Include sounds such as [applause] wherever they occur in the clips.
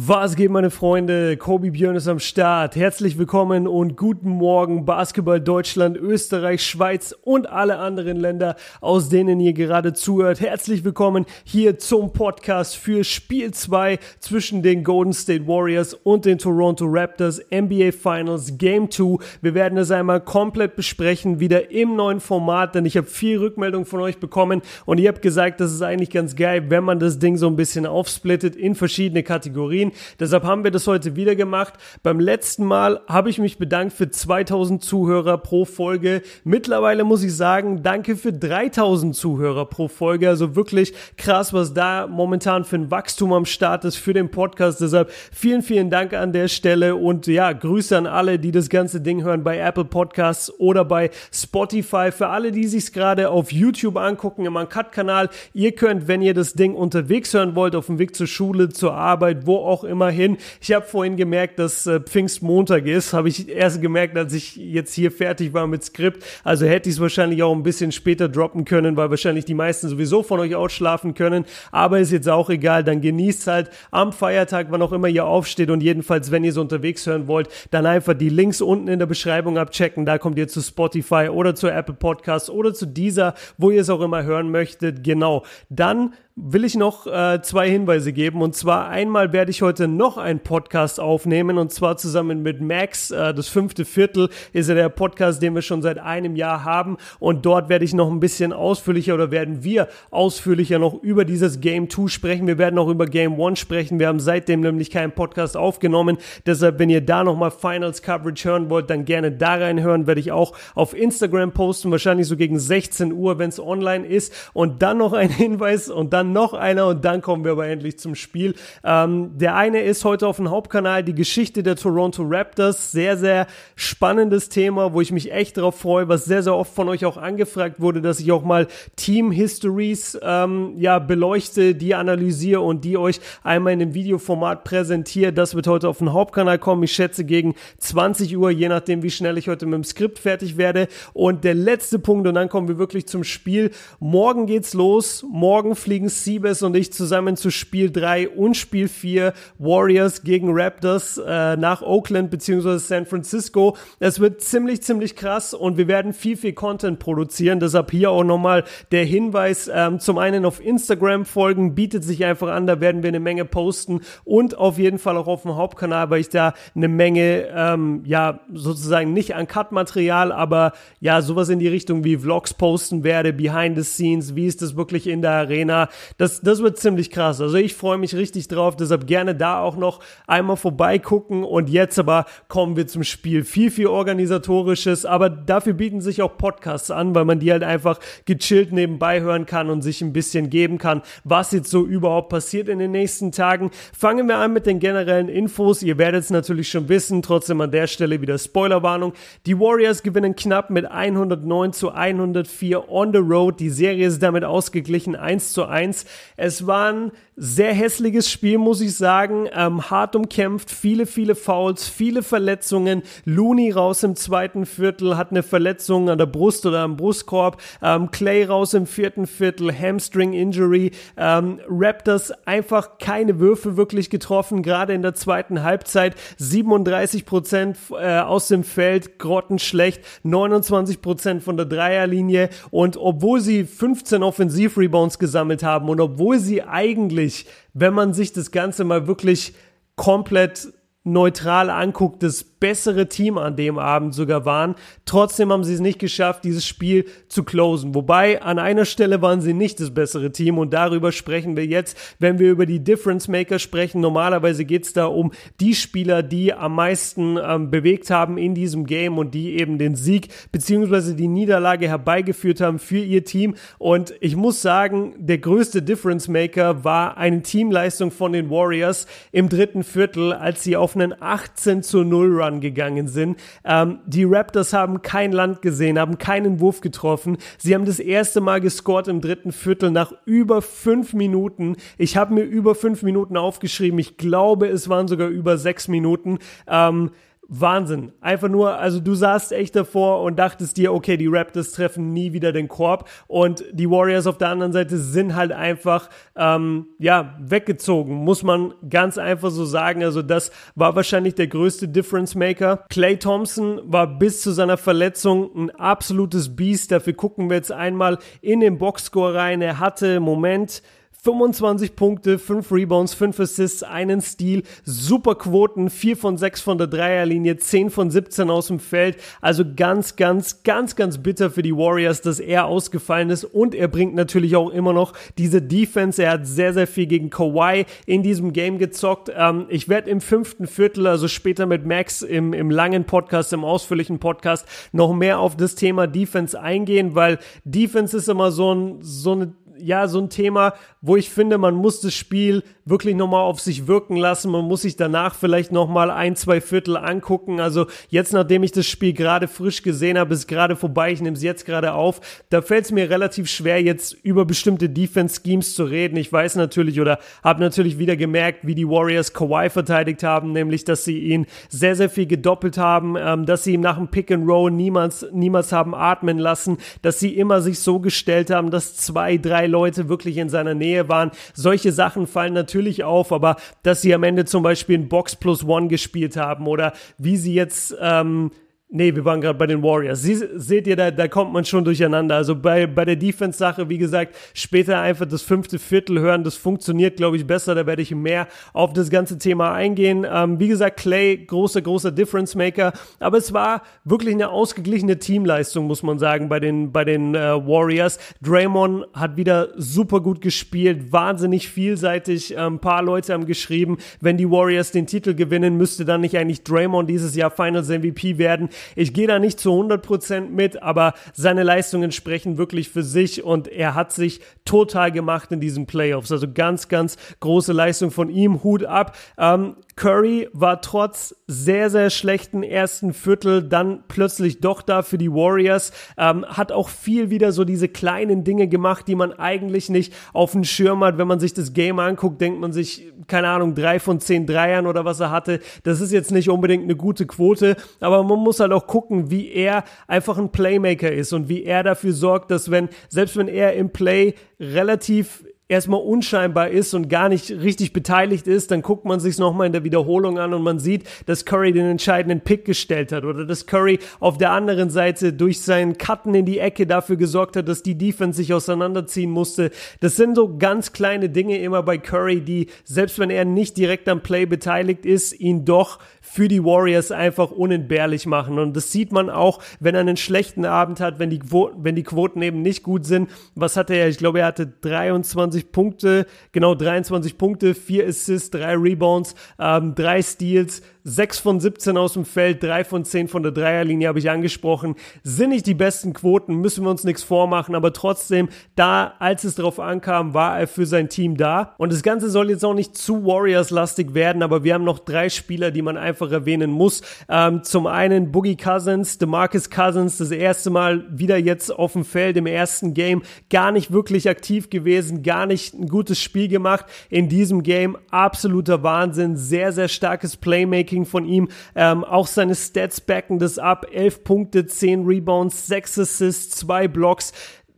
Was geht, meine Freunde? Kobi Björn ist am Start. Herzlich willkommen und guten Morgen, Basketball Deutschland, Österreich, Schweiz und alle anderen Länder, aus denen ihr gerade zuhört. Herzlich willkommen hier zum Podcast für Spiel 2 zwischen den Golden State Warriors und den Toronto Raptors NBA Finals Game 2. Wir werden das einmal komplett besprechen, wieder im neuen Format, denn ich habe viel Rückmeldung von euch bekommen und ihr habt gesagt, das ist eigentlich ganz geil, wenn man das Ding so ein bisschen aufsplittet in verschiedene Kategorien ziehen. Deshalb haben wir das heute wieder gemacht. Beim letzten Mal habe ich mich bedankt für 2000 Zuhörer pro Folge. Mittlerweile muss ich sagen, danke für 3000 Zuhörer pro Folge. Also wirklich krass, was da momentan für ein Wachstum am Start ist für den Podcast. Deshalb vielen, vielen Dank an der Stelle und ja, Grüße an alle, die das ganze Ding hören bei Apple Podcasts oder bei Spotify. Für alle, die sich gerade auf YouTube angucken, im Uncut-Kanal, ihr könnt, wenn ihr das Ding unterwegs hören wollt, auf dem Weg zur Schule, zur Arbeit, wo auch immer hin. Ich habe vorhin gemerkt, dass äh, Pfingstmontag ist. Habe ich erst gemerkt, als ich jetzt hier fertig war mit Skript. Also hätte ich es wahrscheinlich auch ein bisschen später droppen können, weil wahrscheinlich die meisten sowieso von euch ausschlafen können. Aber ist jetzt auch egal. Dann genießt halt am Feiertag, wann auch immer ihr aufsteht. Und jedenfalls, wenn ihr so unterwegs hören wollt, dann einfach die Links unten in der Beschreibung abchecken. Da kommt ihr zu Spotify oder zu Apple Podcasts oder zu dieser, wo ihr es auch immer hören möchtet. Genau. Dann will ich noch äh, zwei Hinweise geben. Und zwar einmal werde ich heute noch einen Podcast aufnehmen und zwar zusammen mit Max. Äh, das fünfte Viertel ist ja der Podcast, den wir schon seit einem Jahr haben. Und dort werde ich noch ein bisschen ausführlicher oder werden wir ausführlicher noch über dieses Game 2 sprechen. Wir werden auch über Game 1 sprechen. Wir haben seitdem nämlich keinen Podcast aufgenommen. Deshalb, wenn ihr da nochmal Finals Coverage hören wollt, dann gerne da reinhören. Werde ich auch auf Instagram posten, wahrscheinlich so gegen 16 Uhr, wenn es online ist. Und dann noch ein [laughs] Hinweis und dann noch einer und dann kommen wir aber endlich zum Spiel. Ähm, der eine ist heute auf dem Hauptkanal die Geschichte der Toronto Raptors. Sehr, sehr spannendes Thema, wo ich mich echt darauf freue, was sehr, sehr oft von euch auch angefragt wurde, dass ich auch mal Team Histories ähm, ja, beleuchte, die analysiere und die euch einmal in dem Videoformat präsentiere. Das wird heute auf dem Hauptkanal kommen. Ich schätze gegen 20 Uhr, je nachdem, wie schnell ich heute mit dem Skript fertig werde. Und der letzte Punkt, und dann kommen wir wirklich zum Spiel. Morgen geht's los. Morgen fliegen Siebes und ich zusammen zu Spiel 3 und Spiel 4 Warriors gegen Raptors äh, nach Oakland bzw. San Francisco. Es wird ziemlich, ziemlich krass und wir werden viel, viel Content produzieren. Deshalb hier auch nochmal der Hinweis, ähm, zum einen auf Instagram folgen, bietet sich einfach an, da werden wir eine Menge posten und auf jeden Fall auch auf dem Hauptkanal, weil ich da eine Menge, ähm, ja, sozusagen nicht an Cut-Material, aber ja, sowas in die Richtung wie Vlogs posten werde, Behind the Scenes, wie ist das wirklich in der Arena, das, das wird ziemlich krass. Also ich freue mich richtig drauf, deshalb gerne da auch noch einmal vorbeigucken. Und jetzt aber kommen wir zum Spiel. Viel, viel organisatorisches, aber dafür bieten sich auch Podcasts an, weil man die halt einfach gechillt nebenbei hören kann und sich ein bisschen geben kann, was jetzt so überhaupt passiert in den nächsten Tagen. Fangen wir an mit den generellen Infos. Ihr werdet es natürlich schon wissen, trotzdem an der Stelle wieder Spoilerwarnung. Die Warriors gewinnen knapp mit 109 zu 104 on the road. Die Serie ist damit ausgeglichen 1 zu 1. Es war ein sehr hässliches Spiel, muss ich sagen. Ähm, hart umkämpft, viele, viele Fouls, viele Verletzungen. Looney raus im zweiten Viertel, hat eine Verletzung an der Brust oder am Brustkorb. Ähm, Clay raus im vierten Viertel, Hamstring Injury. Ähm, Raptors einfach keine Würfe wirklich getroffen, gerade in der zweiten Halbzeit. 37 Prozent äh, aus dem Feld, grottenschlecht. 29 Prozent von der Dreierlinie. Und obwohl sie 15 Offensivrebounds gesammelt haben, haben. Und obwohl sie eigentlich, wenn man sich das Ganze mal wirklich komplett neutral anguckt, das bessere Team an dem Abend sogar waren. Trotzdem haben sie es nicht geschafft, dieses Spiel zu closen. Wobei an einer Stelle waren sie nicht das bessere Team und darüber sprechen wir jetzt, wenn wir über die Difference Maker sprechen. Normalerweise geht es da um die Spieler, die am meisten ähm, bewegt haben in diesem Game und die eben den Sieg beziehungsweise die Niederlage herbeigeführt haben für ihr Team. Und ich muss sagen, der größte Difference Maker war eine Teamleistung von den Warriors im dritten Viertel, als sie auf einen 18 zu 0 Run Run gegangen sind. Ähm, die Raptors haben kein Land gesehen, haben keinen Wurf getroffen. Sie haben das erste Mal gescored im dritten Viertel nach über fünf Minuten. Ich habe mir über fünf Minuten aufgeschrieben. Ich glaube, es waren sogar über sechs Minuten. Ähm, Wahnsinn. Einfach nur, also du saßt echt davor und dachtest dir, okay, die Raptors treffen nie wieder den Korb und die Warriors auf der anderen Seite sind halt einfach, ähm, ja, weggezogen, muss man ganz einfach so sagen. Also das war wahrscheinlich der größte Difference Maker. Clay Thompson war bis zu seiner Verletzung ein absolutes Biest. Dafür gucken wir jetzt einmal in den Boxscore rein. Er hatte, Moment, 25 Punkte, 5 Rebounds, 5 Assists, einen Steal, super Quoten, 4 von 6 von der Dreierlinie, 10 von 17 aus dem Feld. Also ganz, ganz, ganz, ganz bitter für die Warriors, dass er ausgefallen ist und er bringt natürlich auch immer noch diese Defense. Er hat sehr, sehr viel gegen Kawhi in diesem Game gezockt. Ähm, ich werde im fünften Viertel, also später mit Max im, im langen Podcast, im ausführlichen Podcast, noch mehr auf das Thema Defense eingehen, weil Defense ist immer so, ein, so eine ja, so ein Thema, wo ich finde, man muss das Spiel wirklich nochmal auf sich wirken lassen. Man muss sich danach vielleicht nochmal ein, zwei Viertel angucken. Also jetzt, nachdem ich das Spiel gerade frisch gesehen habe, ist gerade vorbei, ich nehme es jetzt gerade auf, da fällt es mir relativ schwer, jetzt über bestimmte Defense-Schemes zu reden. Ich weiß natürlich oder habe natürlich wieder gemerkt, wie die Warriors Kawhi verteidigt haben, nämlich, dass sie ihn sehr, sehr viel gedoppelt haben, ähm, dass sie ihm nach dem Pick and Roll niemals, niemals haben atmen lassen, dass sie immer sich so gestellt haben, dass zwei, drei Leute wirklich in seiner Nähe waren. Solche Sachen fallen natürlich auf, aber dass sie am Ende zum Beispiel ein Box plus One gespielt haben oder wie sie jetzt ähm, Nee, wir waren gerade bei den Warriors. Sie, seht ihr, da, da kommt man schon durcheinander. Also bei, bei der Defense-Sache, wie gesagt, später einfach das fünfte Viertel hören, das funktioniert, glaube ich, besser. Da werde ich mehr auf das ganze Thema eingehen. Ähm, wie gesagt, Clay, großer, großer Difference-Maker. Aber es war wirklich eine ausgeglichene Teamleistung, muss man sagen, bei den, bei den äh, Warriors. Draymond hat wieder super gut gespielt, wahnsinnig vielseitig. Ein ähm, paar Leute haben geschrieben, wenn die Warriors den Titel gewinnen, müsste dann nicht eigentlich Draymond dieses Jahr Finals MVP werden. Ich gehe da nicht zu 100% mit, aber seine Leistungen sprechen wirklich für sich und er hat sich total gemacht in diesen Playoffs. Also ganz, ganz große Leistung von ihm. Hut ab. Ähm, Curry war trotz sehr, sehr schlechten ersten Viertel dann plötzlich doch da für die Warriors. Ähm, hat auch viel wieder so diese kleinen Dinge gemacht, die man eigentlich nicht auf dem Schirm hat. Wenn man sich das Game anguckt, denkt man sich, keine Ahnung, drei von zehn Dreiern oder was er hatte. Das ist jetzt nicht unbedingt eine gute Quote, aber man muss halt auch gucken, wie er einfach ein Playmaker ist und wie er dafür sorgt, dass wenn, selbst wenn er im Play relativ erstmal unscheinbar ist und gar nicht richtig beteiligt ist, dann guckt man sich nochmal in der Wiederholung an und man sieht, dass Curry den entscheidenden Pick gestellt hat oder dass Curry auf der anderen Seite durch seinen Cutten in die Ecke dafür gesorgt hat, dass die Defense sich auseinanderziehen musste. Das sind so ganz kleine Dinge immer bei Curry, die selbst wenn er nicht direkt am Play beteiligt ist, ihn doch für die Warriors einfach unentbehrlich machen. Und das sieht man auch, wenn er einen schlechten Abend hat, wenn die, Quoten, wenn die Quoten eben nicht gut sind. Was hatte er? Ich glaube, er hatte 23 Punkte, genau 23 Punkte, 4 Assists, 3 Rebounds, ähm, 3 Steals, 6 von 17 aus dem Feld, 3 von 10 von der Dreierlinie habe ich angesprochen. Sind nicht die besten Quoten, müssen wir uns nichts vormachen, aber trotzdem, da, als es darauf ankam, war er für sein Team da. Und das Ganze soll jetzt auch nicht zu Warriors-lastig werden, aber wir haben noch drei Spieler, die man einfach erwähnen muss. Ähm, zum einen Boogie Cousins, DeMarcus Cousins, das erste Mal wieder jetzt auf dem Feld im ersten Game, gar nicht wirklich aktiv gewesen, gar nicht ein gutes Spiel gemacht. In diesem Game absoluter Wahnsinn, sehr, sehr starkes Playmaking Ranking von ihm. Ähm, auch seine Stats backen das ab. 11 Punkte, 10 Rebounds, 6 Assists, 2 Blocks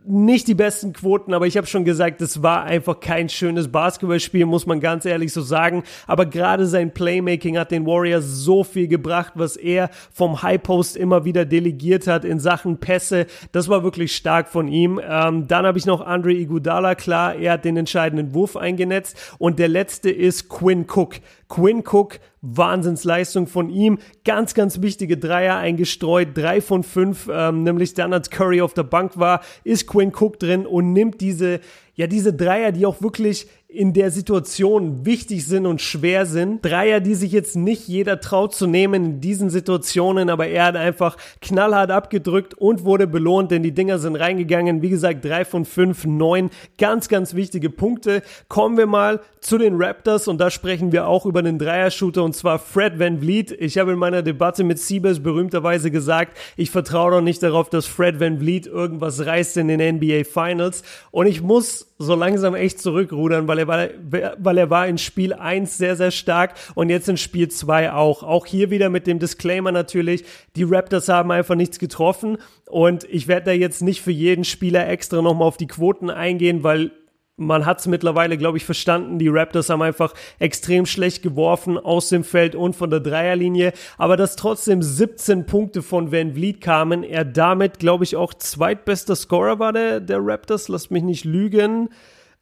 nicht die besten Quoten, aber ich habe schon gesagt, es war einfach kein schönes Basketballspiel, muss man ganz ehrlich so sagen. Aber gerade sein Playmaking hat den Warriors so viel gebracht, was er vom High Post immer wieder delegiert hat in Sachen Pässe. Das war wirklich stark von ihm. Ähm, dann habe ich noch Andre Iguodala, klar, er hat den entscheidenden Wurf eingenetzt. Und der letzte ist Quinn Cook. Quinn Cook Wahnsinnsleistung von ihm. Ganz, ganz wichtige Dreier eingestreut. Drei von fünf, ähm, nämlich dann als Curry auf der Bank war, ist Quinn Cook drin und nimmt diese, ja, diese Dreier, die auch wirklich in der Situation wichtig sind und schwer sind. Dreier, die sich jetzt nicht jeder traut zu nehmen in diesen Situationen, aber er hat einfach knallhart abgedrückt und wurde belohnt, denn die Dinger sind reingegangen. Wie gesagt, drei von fünf, neun ganz, ganz wichtige Punkte. Kommen wir mal zu den Raptors und da sprechen wir auch über den Dreier-Shooter und zwar Fred Van Vliet. Ich habe in meiner Debatte mit Siebes berühmterweise gesagt, ich vertraue doch nicht darauf, dass Fred Van Vliet irgendwas reißt in den NBA Finals und ich muss so langsam echt zurückrudern, weil er war, weil er war in Spiel 1 sehr, sehr stark und jetzt in Spiel 2 auch. Auch hier wieder mit dem Disclaimer natürlich, die Raptors haben einfach nichts getroffen und ich werde da jetzt nicht für jeden Spieler extra nochmal auf die Quoten eingehen, weil man hat es mittlerweile, glaube ich, verstanden. Die Raptors haben einfach extrem schlecht geworfen aus dem Feld und von der Dreierlinie. Aber dass trotzdem 17 Punkte von Van Vliet kamen, er damit, glaube ich, auch zweitbester Scorer war der, der Raptors. Lasst mich nicht lügen.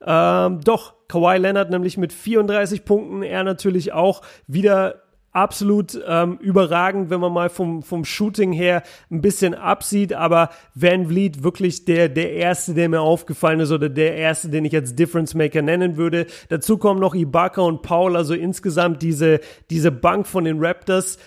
Ähm, doch, Kawhi Leonard nämlich mit 34 Punkten. Er natürlich auch wieder absolut ähm, überragend, wenn man mal vom, vom Shooting her ein bisschen absieht, aber Van Vliet wirklich der, der erste, der mir aufgefallen ist oder der erste, den ich als Difference Maker nennen würde. Dazu kommen noch Ibaka und Paul, also insgesamt diese, diese Bank von den Raptors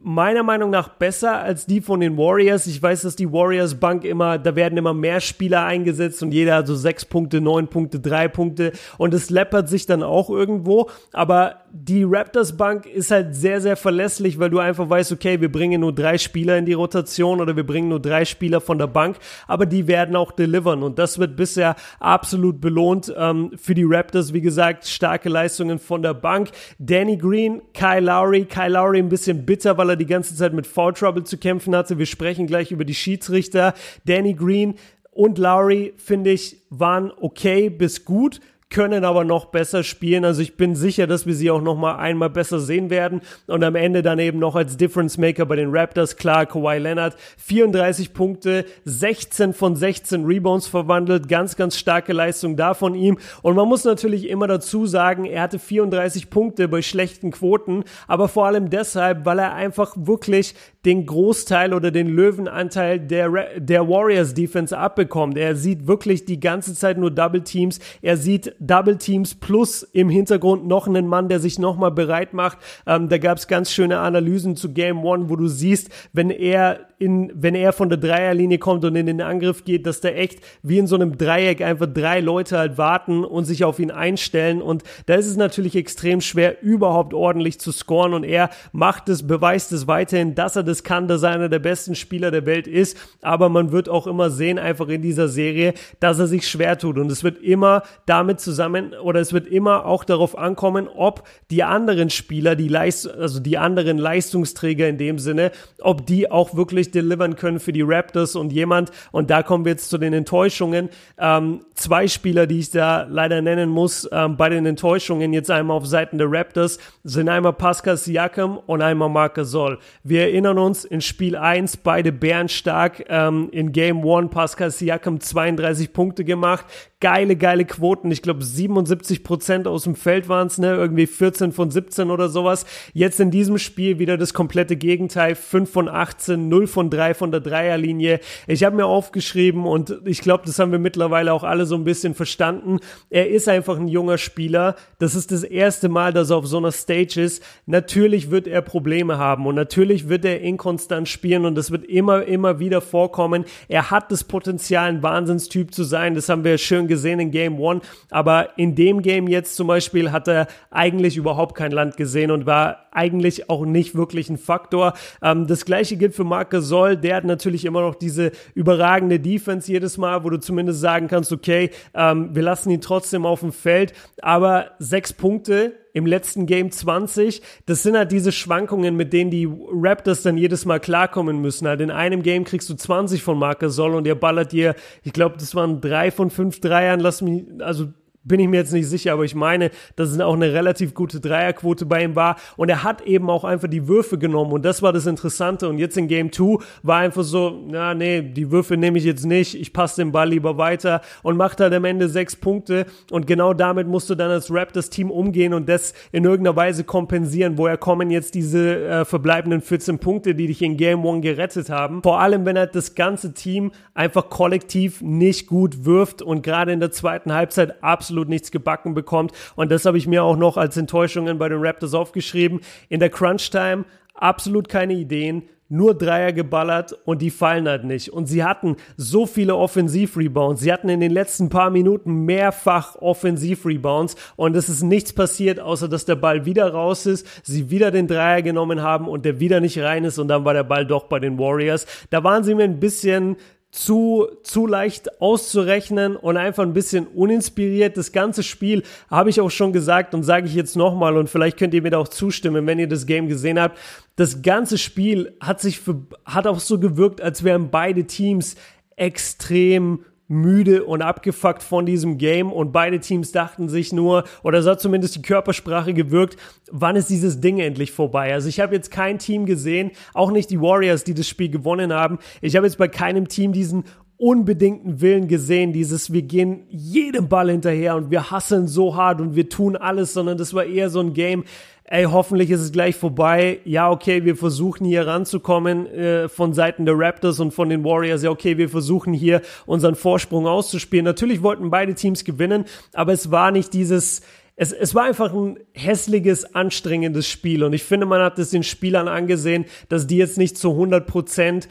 meiner Meinung nach besser als die von den Warriors. Ich weiß, dass die Warriors Bank immer, da werden immer mehr Spieler eingesetzt und jeder hat so sechs Punkte, neun Punkte, drei Punkte und es läppert sich dann auch irgendwo. Aber die Raptors Bank ist halt sehr, sehr verlässlich, weil du einfach weißt, okay, wir bringen nur drei Spieler in die Rotation oder wir bringen nur drei Spieler von der Bank, aber die werden auch delivern und das wird bisher absolut belohnt ähm, für die Raptors. Wie gesagt, starke Leistungen von der Bank. Danny Green, Kyle Lowry, Kyle Lowry ein bisschen bitter, weil er die ganze Zeit mit Foul Trouble zu kämpfen hatte. Wir sprechen gleich über die Schiedsrichter. Danny Green und Lowry, finde ich, waren okay bis gut können aber noch besser spielen. Also ich bin sicher, dass wir sie auch noch mal einmal besser sehen werden und am Ende dann eben noch als Difference Maker bei den Raptors. Klar, Kawhi Leonard 34 Punkte, 16 von 16 Rebounds verwandelt, ganz ganz starke Leistung da von ihm und man muss natürlich immer dazu sagen, er hatte 34 Punkte bei schlechten Quoten, aber vor allem deshalb, weil er einfach wirklich den Großteil oder den Löwenanteil der, der Warriors Defense abbekommt. Er sieht wirklich die ganze Zeit nur Double Teams. Er sieht Double Teams plus im Hintergrund noch einen Mann, der sich nochmal bereit macht. Ähm, da gab es ganz schöne Analysen zu Game One, wo du siehst, wenn er in, wenn er von der Dreierlinie kommt und in den Angriff geht, dass da echt wie in so einem Dreieck einfach drei Leute halt warten und sich auf ihn einstellen. Und da ist es natürlich extrem schwer, überhaupt ordentlich zu scoren. Und er macht es, beweist es weiterhin, dass er das kann, dass er einer der besten Spieler der Welt ist. Aber man wird auch immer sehen, einfach in dieser Serie, dass er sich schwer tut. Und es wird immer damit zusammen oder es wird immer auch darauf ankommen, ob die anderen Spieler, die Leist also die anderen Leistungsträger in dem Sinne, ob die auch wirklich delivern können für die Raptors und jemand, und da kommen wir jetzt zu den Enttäuschungen, ähm, zwei Spieler, die ich da leider nennen muss, ähm, bei den Enttäuschungen jetzt einmal auf Seiten der Raptors, sind einmal Pascal Siakam und einmal Marc Gasol. Wir erinnern uns, in Spiel 1 beide bärenstark, ähm, in Game 1 Pascal Siakam 32 Punkte gemacht, geile, geile Quoten. Ich glaube, 77 Prozent aus dem Feld waren es, ne? Irgendwie 14 von 17 oder sowas. Jetzt in diesem Spiel wieder das komplette Gegenteil. 5 von 18, 0 von 3 von der Dreierlinie. Ich habe mir aufgeschrieben und ich glaube, das haben wir mittlerweile auch alle so ein bisschen verstanden. Er ist einfach ein junger Spieler. Das ist das erste Mal, dass er auf so einer Stage ist. Natürlich wird er Probleme haben und natürlich wird er inkonstant spielen und das wird immer, immer wieder vorkommen. Er hat das Potenzial, ein Wahnsinnstyp zu sein. Das haben wir schön gesehen in Game One, aber in dem Game jetzt zum Beispiel hat er eigentlich überhaupt kein Land gesehen und war eigentlich auch nicht wirklich ein Faktor. Ähm, das gleiche gilt für Marc Gasol, der hat natürlich immer noch diese überragende Defense jedes Mal, wo du zumindest sagen kannst, okay, ähm, wir lassen ihn trotzdem auf dem Feld, aber sechs Punkte im letzten Game 20. Das sind halt diese Schwankungen, mit denen die Raptors dann jedes Mal klarkommen müssen. Halt in einem Game kriegst du 20 von Marc Gasol und der ballert dir, ich glaube, das waren drei von fünf Dreiern, lass mich, also bin ich mir jetzt nicht sicher, aber ich meine, dass es auch eine relativ gute Dreierquote bei ihm war. Und er hat eben auch einfach die Würfe genommen und das war das Interessante. Und jetzt in Game 2 war einfach so, na nee, die Würfe nehme ich jetzt nicht, ich passe den Ball lieber weiter und macht halt am Ende sechs Punkte. Und genau damit musst du dann als Raptors-Team umgehen und das in irgendeiner Weise kompensieren. Woher kommen jetzt diese äh, verbleibenden 14 Punkte, die dich in Game 1 gerettet haben? Vor allem, wenn halt das ganze Team einfach kollektiv nicht gut wirft und gerade in der zweiten Halbzeit absolut absolut nichts gebacken bekommt. Und das habe ich mir auch noch als Enttäuschungen bei den Raptors aufgeschrieben. In der Crunch-Time absolut keine Ideen nur Dreier geballert und die fallen halt nicht. Und sie hatten so viele Offensiv-Rebounds. Sie hatten in den letzten paar Minuten mehrfach Offensiv-Rebounds und es ist nichts passiert, außer dass der Ball wieder raus ist, sie wieder den Dreier genommen haben und der wieder nicht rein ist und dann war der Ball doch bei den Warriors. Da waren sie mir ein bisschen zu, zu leicht auszurechnen und einfach ein bisschen uninspiriert. Das ganze Spiel habe ich auch schon gesagt und sage ich jetzt nochmal und vielleicht könnt ihr mir da auch zustimmen, wenn ihr das Game gesehen habt. Das ganze Spiel hat sich für, hat auch so gewirkt, als wären beide Teams extrem müde und abgefuckt von diesem Game und beide Teams dachten sich nur, oder so hat zumindest die Körpersprache gewirkt, wann ist dieses Ding endlich vorbei? Also ich habe jetzt kein Team gesehen, auch nicht die Warriors, die das Spiel gewonnen haben. Ich habe jetzt bei keinem Team diesen unbedingten Willen gesehen, dieses wir gehen jedem Ball hinterher und wir hasseln so hart und wir tun alles, sondern das war eher so ein Game, ey, hoffentlich ist es gleich vorbei. Ja, okay, wir versuchen hier ranzukommen äh, von Seiten der Raptors und von den Warriors. Ja, okay, wir versuchen hier unseren Vorsprung auszuspielen. Natürlich wollten beide Teams gewinnen, aber es war nicht dieses, es, es war einfach ein hässliches, anstrengendes Spiel. Und ich finde, man hat es den Spielern angesehen, dass die jetzt nicht zu 100 Prozent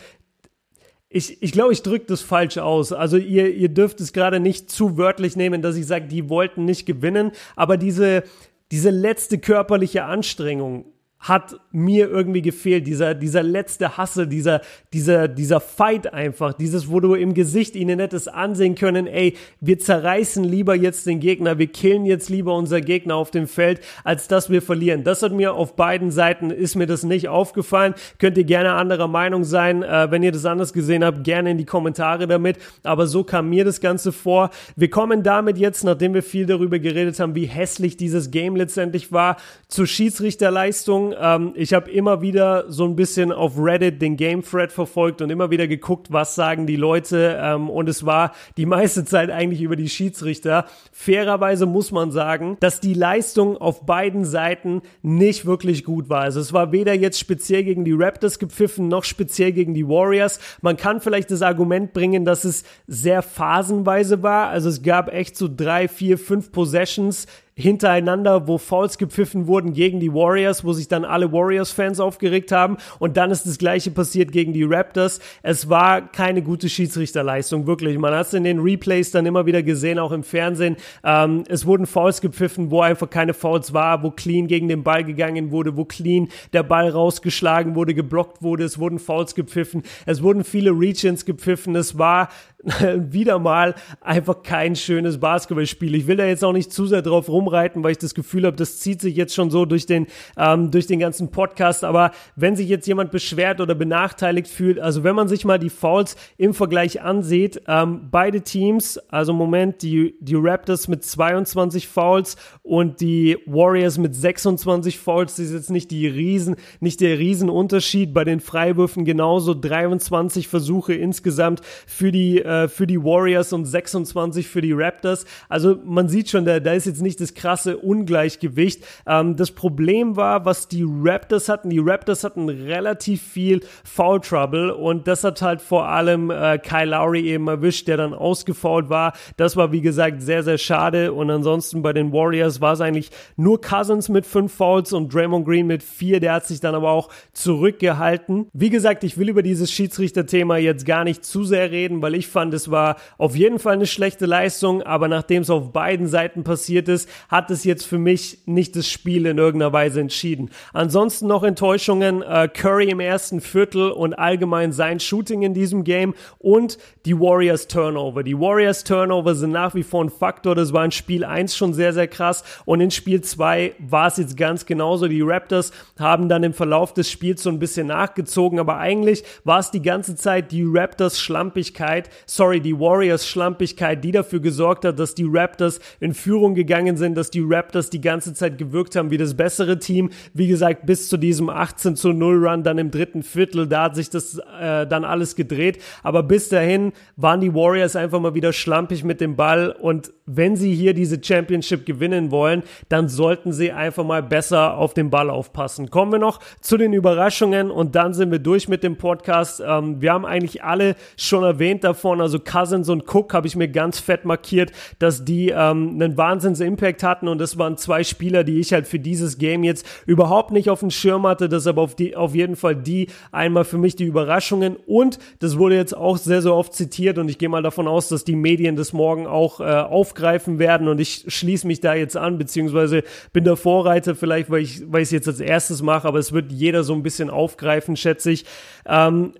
ich, ich glaube, ich drücke das falsch aus. Also ihr, ihr dürft es gerade nicht zu wörtlich nehmen, dass ich sage, die wollten nicht gewinnen, aber diese, diese letzte körperliche Anstrengung, hat mir irgendwie gefehlt. Dieser, dieser letzte Hasse, dieser, dieser, dieser Fight einfach, dieses, wo du im Gesicht ihnen nettes ansehen können, ey, wir zerreißen lieber jetzt den Gegner, wir killen jetzt lieber unser Gegner auf dem Feld, als dass wir verlieren. Das hat mir auf beiden Seiten, ist mir das nicht aufgefallen. Könnt ihr gerne anderer Meinung sein. Äh, wenn ihr das anders gesehen habt, gerne in die Kommentare damit. Aber so kam mir das Ganze vor. Wir kommen damit jetzt, nachdem wir viel darüber geredet haben, wie hässlich dieses Game letztendlich war, zur Schiedsrichterleistung ähm, ich habe immer wieder so ein bisschen auf Reddit den Game Thread verfolgt und immer wieder geguckt, was sagen die Leute. Ähm, und es war die meiste Zeit eigentlich über die Schiedsrichter. Fairerweise muss man sagen, dass die Leistung auf beiden Seiten nicht wirklich gut war. Also es war weder jetzt speziell gegen die Raptors gepfiffen, noch speziell gegen die Warriors. Man kann vielleicht das Argument bringen, dass es sehr phasenweise war. Also es gab echt so drei, vier, fünf Possessions, hintereinander, wo Fouls gepfiffen wurden gegen die Warriors, wo sich dann alle Warriors-Fans aufgeregt haben. Und dann ist das gleiche passiert gegen die Raptors. Es war keine gute Schiedsrichterleistung, wirklich. Man hat es in den Replays dann immer wieder gesehen, auch im Fernsehen. Ähm, es wurden Fouls gepfiffen, wo einfach keine Fouls war, wo clean gegen den Ball gegangen wurde, wo clean der Ball rausgeschlagen wurde, geblockt wurde. Es wurden Fouls gepfiffen. Es wurden viele Regions gepfiffen. Es war [laughs] wieder mal einfach kein schönes Basketballspiel. Ich will da jetzt auch nicht zu sehr drauf rumreiten, weil ich das Gefühl habe, das zieht sich jetzt schon so durch den, ähm, durch den ganzen Podcast. Aber wenn sich jetzt jemand beschwert oder benachteiligt fühlt, also wenn man sich mal die Fouls im Vergleich ansieht, ähm, beide Teams, also im Moment die, die Raptors mit 22 Fouls und die Warriors mit 26 Fouls, das ist jetzt nicht die Riesen, nicht der Riesenunterschied. Bei den Freiwürfen genauso 23 Versuche insgesamt für die äh, äh, für die Warriors und 26 für die Raptors. Also man sieht schon, da, da ist jetzt nicht das krasse Ungleichgewicht. Ähm, das Problem war, was die Raptors hatten. Die Raptors hatten relativ viel Foul Trouble und das hat halt vor allem äh, Kyle Lowry eben erwischt, der dann ausgefault war. Das war wie gesagt sehr, sehr schade und ansonsten bei den Warriors war es eigentlich nur Cousins mit fünf Fouls und Draymond Green mit vier. Der hat sich dann aber auch zurückgehalten. Wie gesagt, ich will über dieses Schiedsrichterthema jetzt gar nicht zu sehr reden, weil ich fand, es war auf jeden Fall eine schlechte Leistung, aber nachdem es auf beiden Seiten passiert ist, hat es jetzt für mich nicht das Spiel in irgendeiner Weise entschieden. Ansonsten noch Enttäuschungen, äh, Curry im ersten Viertel und allgemein sein Shooting in diesem Game und die Warriors Turnover. Die Warriors Turnover sind nach wie vor ein Faktor, das war in Spiel 1 schon sehr, sehr krass und in Spiel 2 war es jetzt ganz genauso. Die Raptors haben dann im Verlauf des Spiels so ein bisschen nachgezogen, aber eigentlich war es die ganze Zeit die Raptors Schlampigkeit, sorry, die Warriors Schlampigkeit, die dafür gesorgt hat, dass die Raptors in Führung gegangen sind, dass die Raptors die ganze Zeit gewirkt haben wie das bessere Team. Wie gesagt, bis zu diesem 18 zu 0 Run dann im dritten Viertel, da hat sich das äh, dann alles gedreht. Aber bis dahin waren die Warriors einfach mal wieder schlampig mit dem Ball und wenn sie hier diese Championship gewinnen wollen, dann sollten sie einfach mal besser auf den Ball aufpassen. Kommen wir noch zu den Überraschungen und dann sind wir durch mit dem Podcast. Ähm, wir haben eigentlich alle schon erwähnt davon, scoren. Also Cousins und Cook habe ich mir ganz fett markiert, dass die ähm, einen Wahnsinns-Impact hatten und das waren zwei Spieler, die ich halt für dieses Game jetzt überhaupt nicht auf dem Schirm hatte. Das aber auf, die, auf jeden Fall die einmal für mich die Überraschungen und das wurde jetzt auch sehr, sehr oft zitiert und ich gehe mal davon aus, dass die Medien das morgen auch äh, aufgreifen werden und ich schließe mich da jetzt an, beziehungsweise bin der Vorreiter vielleicht, weil ich weil es jetzt als erstes mache, aber es wird jeder so ein bisschen aufgreifen, schätze ich. Ähm,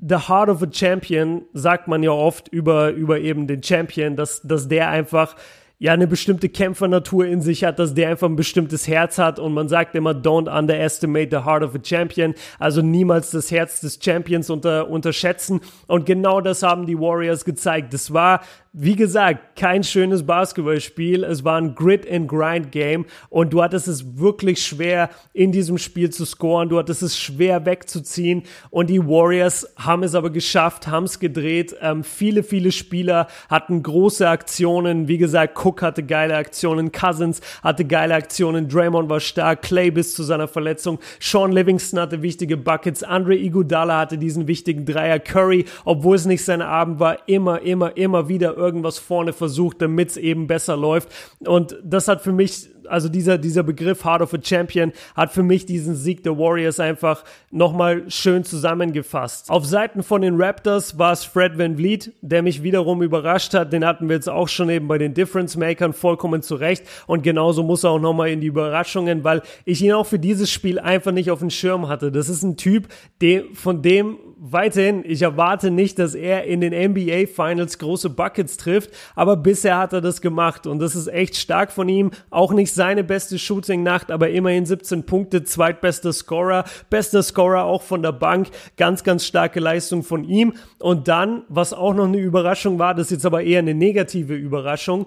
the heart of a champion sagt man ja oft über, über eben den Champion, dass, dass der einfach ja eine bestimmte Kämpfernatur in sich hat, dass der einfach ein bestimmtes Herz hat und man sagt immer, don't underestimate the heart of a champion, also niemals das Herz des Champions unter, unterschätzen und genau das haben die Warriors gezeigt. Das war wie gesagt, kein schönes Basketballspiel. Es war ein Grit-and-Grind-Game und du hattest es wirklich schwer, in diesem Spiel zu scoren. Du hattest es schwer wegzuziehen und die Warriors haben es aber geschafft, haben es gedreht. Ähm, viele, viele Spieler hatten große Aktionen. Wie gesagt, Cook hatte geile Aktionen, Cousins hatte geile Aktionen, Draymond war stark, Clay bis zu seiner Verletzung, Sean Livingston hatte wichtige Buckets, Andre Iguodala hatte diesen wichtigen Dreier, Curry, obwohl es nicht sein Abend war, immer, immer, immer wieder irgendwas vorne versucht, damit es eben besser läuft. Und das hat für mich also dieser, dieser Begriff Heart of a Champion hat für mich diesen Sieg der Warriors einfach nochmal schön zusammengefasst. Auf Seiten von den Raptors war es Fred Van Vliet, der mich wiederum überrascht hat. Den hatten wir jetzt auch schon eben bei den Difference Makern vollkommen zurecht. Und genauso muss er auch nochmal in die Überraschungen, weil ich ihn auch für dieses Spiel einfach nicht auf dem Schirm hatte. Das ist ein Typ, dem, von dem weiterhin, ich erwarte nicht, dass er in den NBA Finals große Buckets trifft, aber bisher hat er das gemacht und das ist echt stark von ihm. Auch nicht seine beste Shooting-Nacht, aber immerhin 17 Punkte, zweitbester Scorer, bester Scorer auch von der Bank, ganz, ganz starke Leistung von ihm. Und dann, was auch noch eine Überraschung war, das ist jetzt aber eher eine negative Überraschung,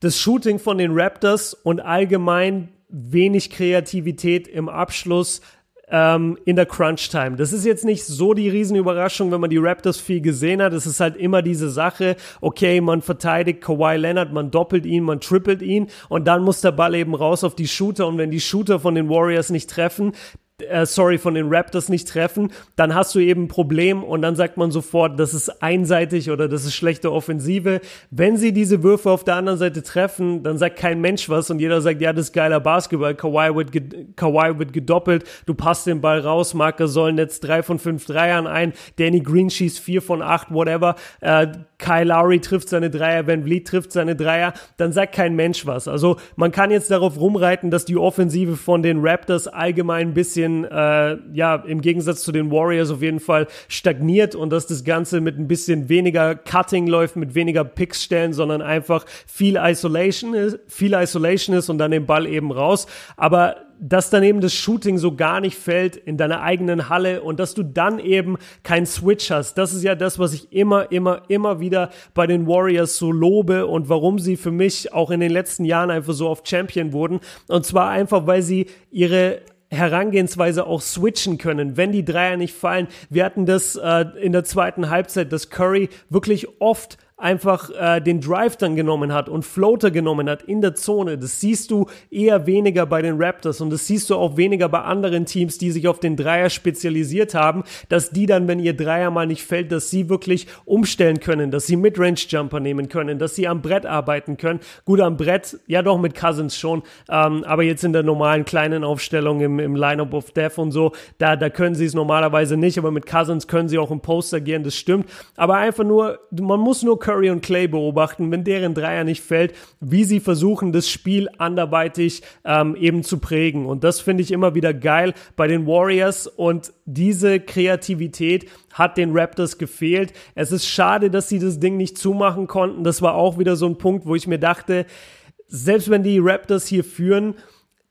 das Shooting von den Raptors und allgemein wenig Kreativität im Abschluss ähm, in der Crunch-Time. Das ist jetzt nicht so die Riesenüberraschung, wenn man die Raptors viel gesehen hat. Es ist halt immer diese Sache, okay, man verteidigt Kawhi Leonard, man doppelt ihn, man trippelt ihn und dann muss der Ball eben raus auf die Shooter und wenn die Shooter von den Warriors nicht treffen, äh, sorry, von den Raptors nicht treffen, dann hast du eben ein Problem und dann sagt man sofort, das ist einseitig oder das ist schlechte Offensive. Wenn sie diese Würfe auf der anderen Seite treffen, dann sagt kein Mensch was und jeder sagt, ja, das ist geiler Basketball, Kawhi wird, Kawhi wird gedoppelt, du passt den Ball raus, Marker sollen jetzt drei von fünf Dreiern ein, Danny Green schießt vier von acht, whatever, äh, Kyle Lowry trifft seine Dreier, Van Vliet trifft seine Dreier, dann sagt kein Mensch was. Also man kann jetzt darauf rumreiten, dass die Offensive von den Raptors allgemein ein bisschen, äh, ja, im Gegensatz zu den Warriors auf jeden Fall stagniert und dass das Ganze mit ein bisschen weniger Cutting läuft, mit weniger Picks stellen, sondern einfach viel Isolation ist, viel Isolation ist und dann den Ball eben raus. Aber dass dann eben das Shooting so gar nicht fällt in deiner eigenen Halle und dass du dann eben keinen Switch hast. Das ist ja das, was ich immer, immer, immer wieder bei den Warriors so lobe und warum sie für mich auch in den letzten Jahren einfach so oft Champion wurden. Und zwar einfach, weil sie ihre Herangehensweise auch switchen können, wenn die Dreier nicht fallen. Wir hatten das äh, in der zweiten Halbzeit, dass Curry wirklich oft einfach äh, den Drive dann genommen hat und Floater genommen hat in der Zone. Das siehst du eher weniger bei den Raptors und das siehst du auch weniger bei anderen Teams, die sich auf den Dreier spezialisiert haben, dass die dann, wenn ihr Dreier mal nicht fällt, dass sie wirklich umstellen können, dass sie Midrange-Jumper nehmen können, dass sie am Brett arbeiten können. Gut, am Brett, ja doch mit Cousins schon, ähm, aber jetzt in der normalen kleinen Aufstellung im, im Lineup of Death und so, da, da können sie es normalerweise nicht, aber mit Cousins können sie auch im Post agieren, das stimmt. Aber einfach nur, man muss nur Curry und Clay beobachten, wenn deren Dreier nicht fällt, wie sie versuchen, das Spiel anderweitig ähm, eben zu prägen. Und das finde ich immer wieder geil bei den Warriors und diese Kreativität hat den Raptors gefehlt. Es ist schade, dass sie das Ding nicht zumachen konnten. Das war auch wieder so ein Punkt, wo ich mir dachte, selbst wenn die Raptors hier führen,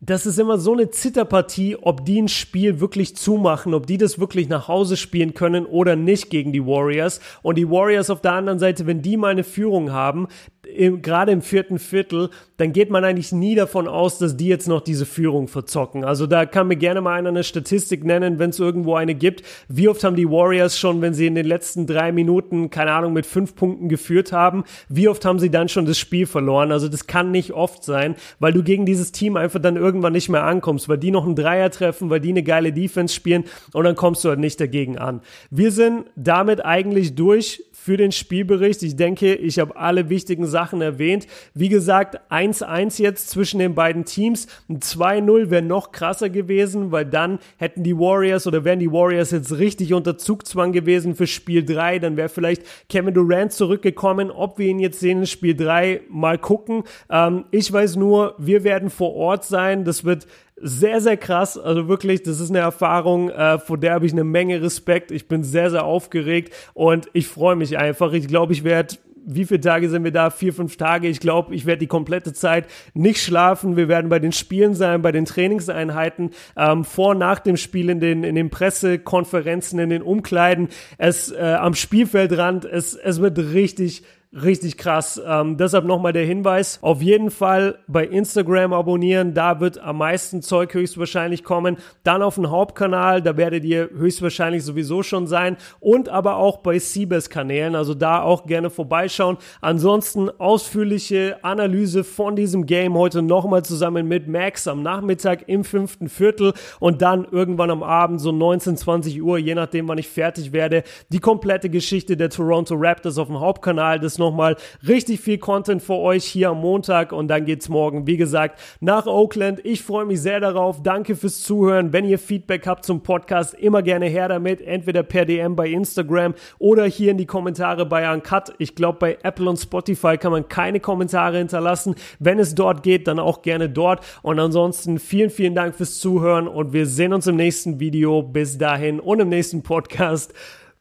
das ist immer so eine Zitterpartie, ob die ein Spiel wirklich zumachen, ob die das wirklich nach Hause spielen können oder nicht gegen die Warriors. Und die Warriors auf der anderen Seite, wenn die mal eine Führung haben, im, gerade im vierten Viertel, dann geht man eigentlich nie davon aus, dass die jetzt noch diese Führung verzocken. Also da kann mir gerne mal einer eine Statistik nennen, wenn es irgendwo eine gibt. Wie oft haben die Warriors schon, wenn sie in den letzten drei Minuten, keine Ahnung, mit fünf Punkten geführt haben, wie oft haben sie dann schon das Spiel verloren? Also das kann nicht oft sein, weil du gegen dieses Team einfach dann irgendwann nicht mehr ankommst, weil die noch einen Dreier treffen, weil die eine geile Defense spielen und dann kommst du halt nicht dagegen an. Wir sind damit eigentlich durch für den Spielbericht. Ich denke, ich habe alle wichtigen Sachen erwähnt. Wie gesagt, 1-1 jetzt zwischen den beiden Teams. Ein 2-0 wäre noch krasser gewesen, weil dann hätten die Warriors oder wären die Warriors jetzt richtig unter Zugzwang gewesen für Spiel 3. Dann wäre vielleicht Kevin Durant zurückgekommen. Ob wir ihn jetzt sehen in Spiel 3, mal gucken. Ähm, ich weiß nur, wir werden vor Ort sein. Das wird sehr, sehr krass. Also wirklich, das ist eine Erfahrung, äh, vor der habe ich eine Menge Respekt. Ich bin sehr, sehr aufgeregt und ich freue mich einfach. Ich glaube, ich werde wie viele Tage sind wir da? Vier, fünf Tage. Ich glaube, ich werde die komplette Zeit nicht schlafen. Wir werden bei den Spielen sein, bei den Trainingseinheiten, ähm, vor, nach dem Spiel in den, in den Pressekonferenzen, in den Umkleiden, es äh, am Spielfeldrand. Es, es wird richtig, Richtig krass. Ähm, deshalb nochmal der Hinweis. Auf jeden Fall bei Instagram abonnieren. Da wird am meisten Zeug höchstwahrscheinlich kommen. Dann auf dem Hauptkanal. Da werdet ihr höchstwahrscheinlich sowieso schon sein. Und aber auch bei Siebes Kanälen. Also da auch gerne vorbeischauen. Ansonsten ausführliche Analyse von diesem Game heute nochmal zusammen mit Max am Nachmittag im fünften Viertel. Und dann irgendwann am Abend so 19, 20 Uhr, je nachdem wann ich fertig werde, die komplette Geschichte der Toronto Raptors auf dem Hauptkanal. Das nochmal richtig viel Content für euch hier am Montag und dann geht's morgen, wie gesagt, nach Oakland. Ich freue mich sehr darauf. Danke fürs Zuhören. Wenn ihr Feedback habt zum Podcast, immer gerne her damit. Entweder per DM bei Instagram oder hier in die Kommentare bei Uncut. Ich glaube, bei Apple und Spotify kann man keine Kommentare hinterlassen. Wenn es dort geht, dann auch gerne dort. Und ansonsten vielen, vielen Dank fürs Zuhören und wir sehen uns im nächsten Video. Bis dahin und im nächsten Podcast.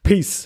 Peace.